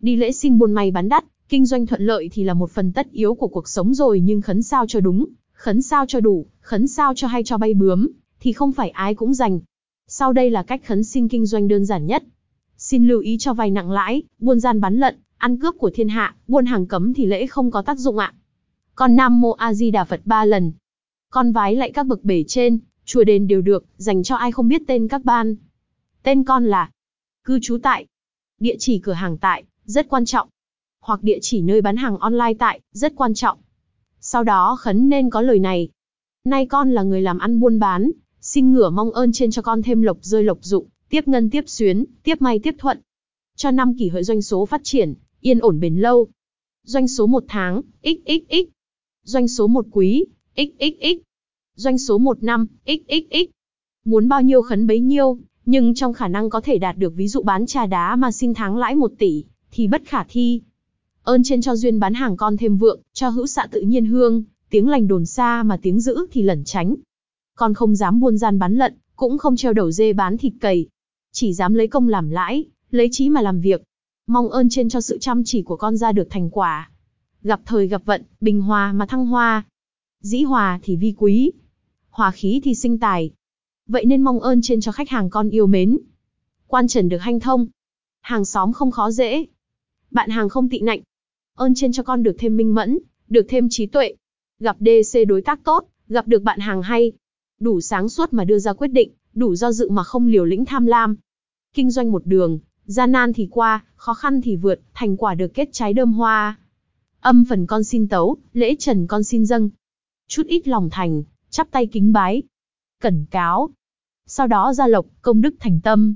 Đi lễ xin buôn may bán đắt, kinh doanh thuận lợi thì là một phần tất yếu của cuộc sống rồi nhưng khấn sao cho đúng, khấn sao cho đủ, khấn sao cho hay cho bay bướm, thì không phải ai cũng dành. Sau đây là cách khấn xin kinh doanh đơn giản nhất. Xin lưu ý cho vay nặng lãi, buôn gian bán lận, ăn cướp của thiên hạ, buôn hàng cấm thì lễ không có tác dụng ạ. Con Nam Mô A Di Đà Phật ba lần. Con vái lại các bậc bể trên, chùa đền đều được, dành cho ai không biết tên các ban. Tên con là cư trú tại, địa chỉ cửa hàng tại, rất quan trọng. Hoặc địa chỉ nơi bán hàng online tại, rất quan trọng. Sau đó khấn nên có lời này. Nay con là người làm ăn buôn bán, xin ngửa mong ơn trên cho con thêm lộc rơi lộc dụng, tiếp ngân tiếp xuyến, tiếp may tiếp thuận. Cho năm kỷ hợi doanh số phát triển, yên ổn bền lâu. Doanh số một tháng, xxx. Doanh số một quý, xxx. Doanh số một năm, xxx. Muốn bao nhiêu khấn bấy nhiêu, nhưng trong khả năng có thể đạt được ví dụ bán trà đá mà xin tháng lãi một tỷ, thì bất khả thi. Ơn trên cho duyên bán hàng con thêm vượng, cho hữu xạ tự nhiên hương, tiếng lành đồn xa mà tiếng dữ thì lẩn tránh. Con không dám buôn gian bán lận, cũng không treo đầu dê bán thịt cầy. Chỉ dám lấy công làm lãi, lấy trí mà làm việc. Mong ơn trên cho sự chăm chỉ của con ra được thành quả. Gặp thời gặp vận, bình hòa mà thăng hoa. Dĩ hòa thì vi quý. Hòa khí thì sinh tài. Vậy nên mong ơn trên cho khách hàng con yêu mến. Quan trần được hanh thông. Hàng xóm không khó dễ. Bạn hàng không tị nạnh. Ơn trên cho con được thêm minh mẫn, được thêm trí tuệ. Gặp DC đối tác tốt, gặp được bạn hàng hay. Đủ sáng suốt mà đưa ra quyết định, đủ do dự mà không liều lĩnh tham lam. Kinh doanh một đường, gian nan thì qua, khó khăn thì vượt, thành quả được kết trái đơm hoa. Âm phần con xin tấu, lễ trần con xin dâng. Chút ít lòng thành, chắp tay kính bái. Cẩn cáo. Sau đó ra lộc, công đức thành tâm,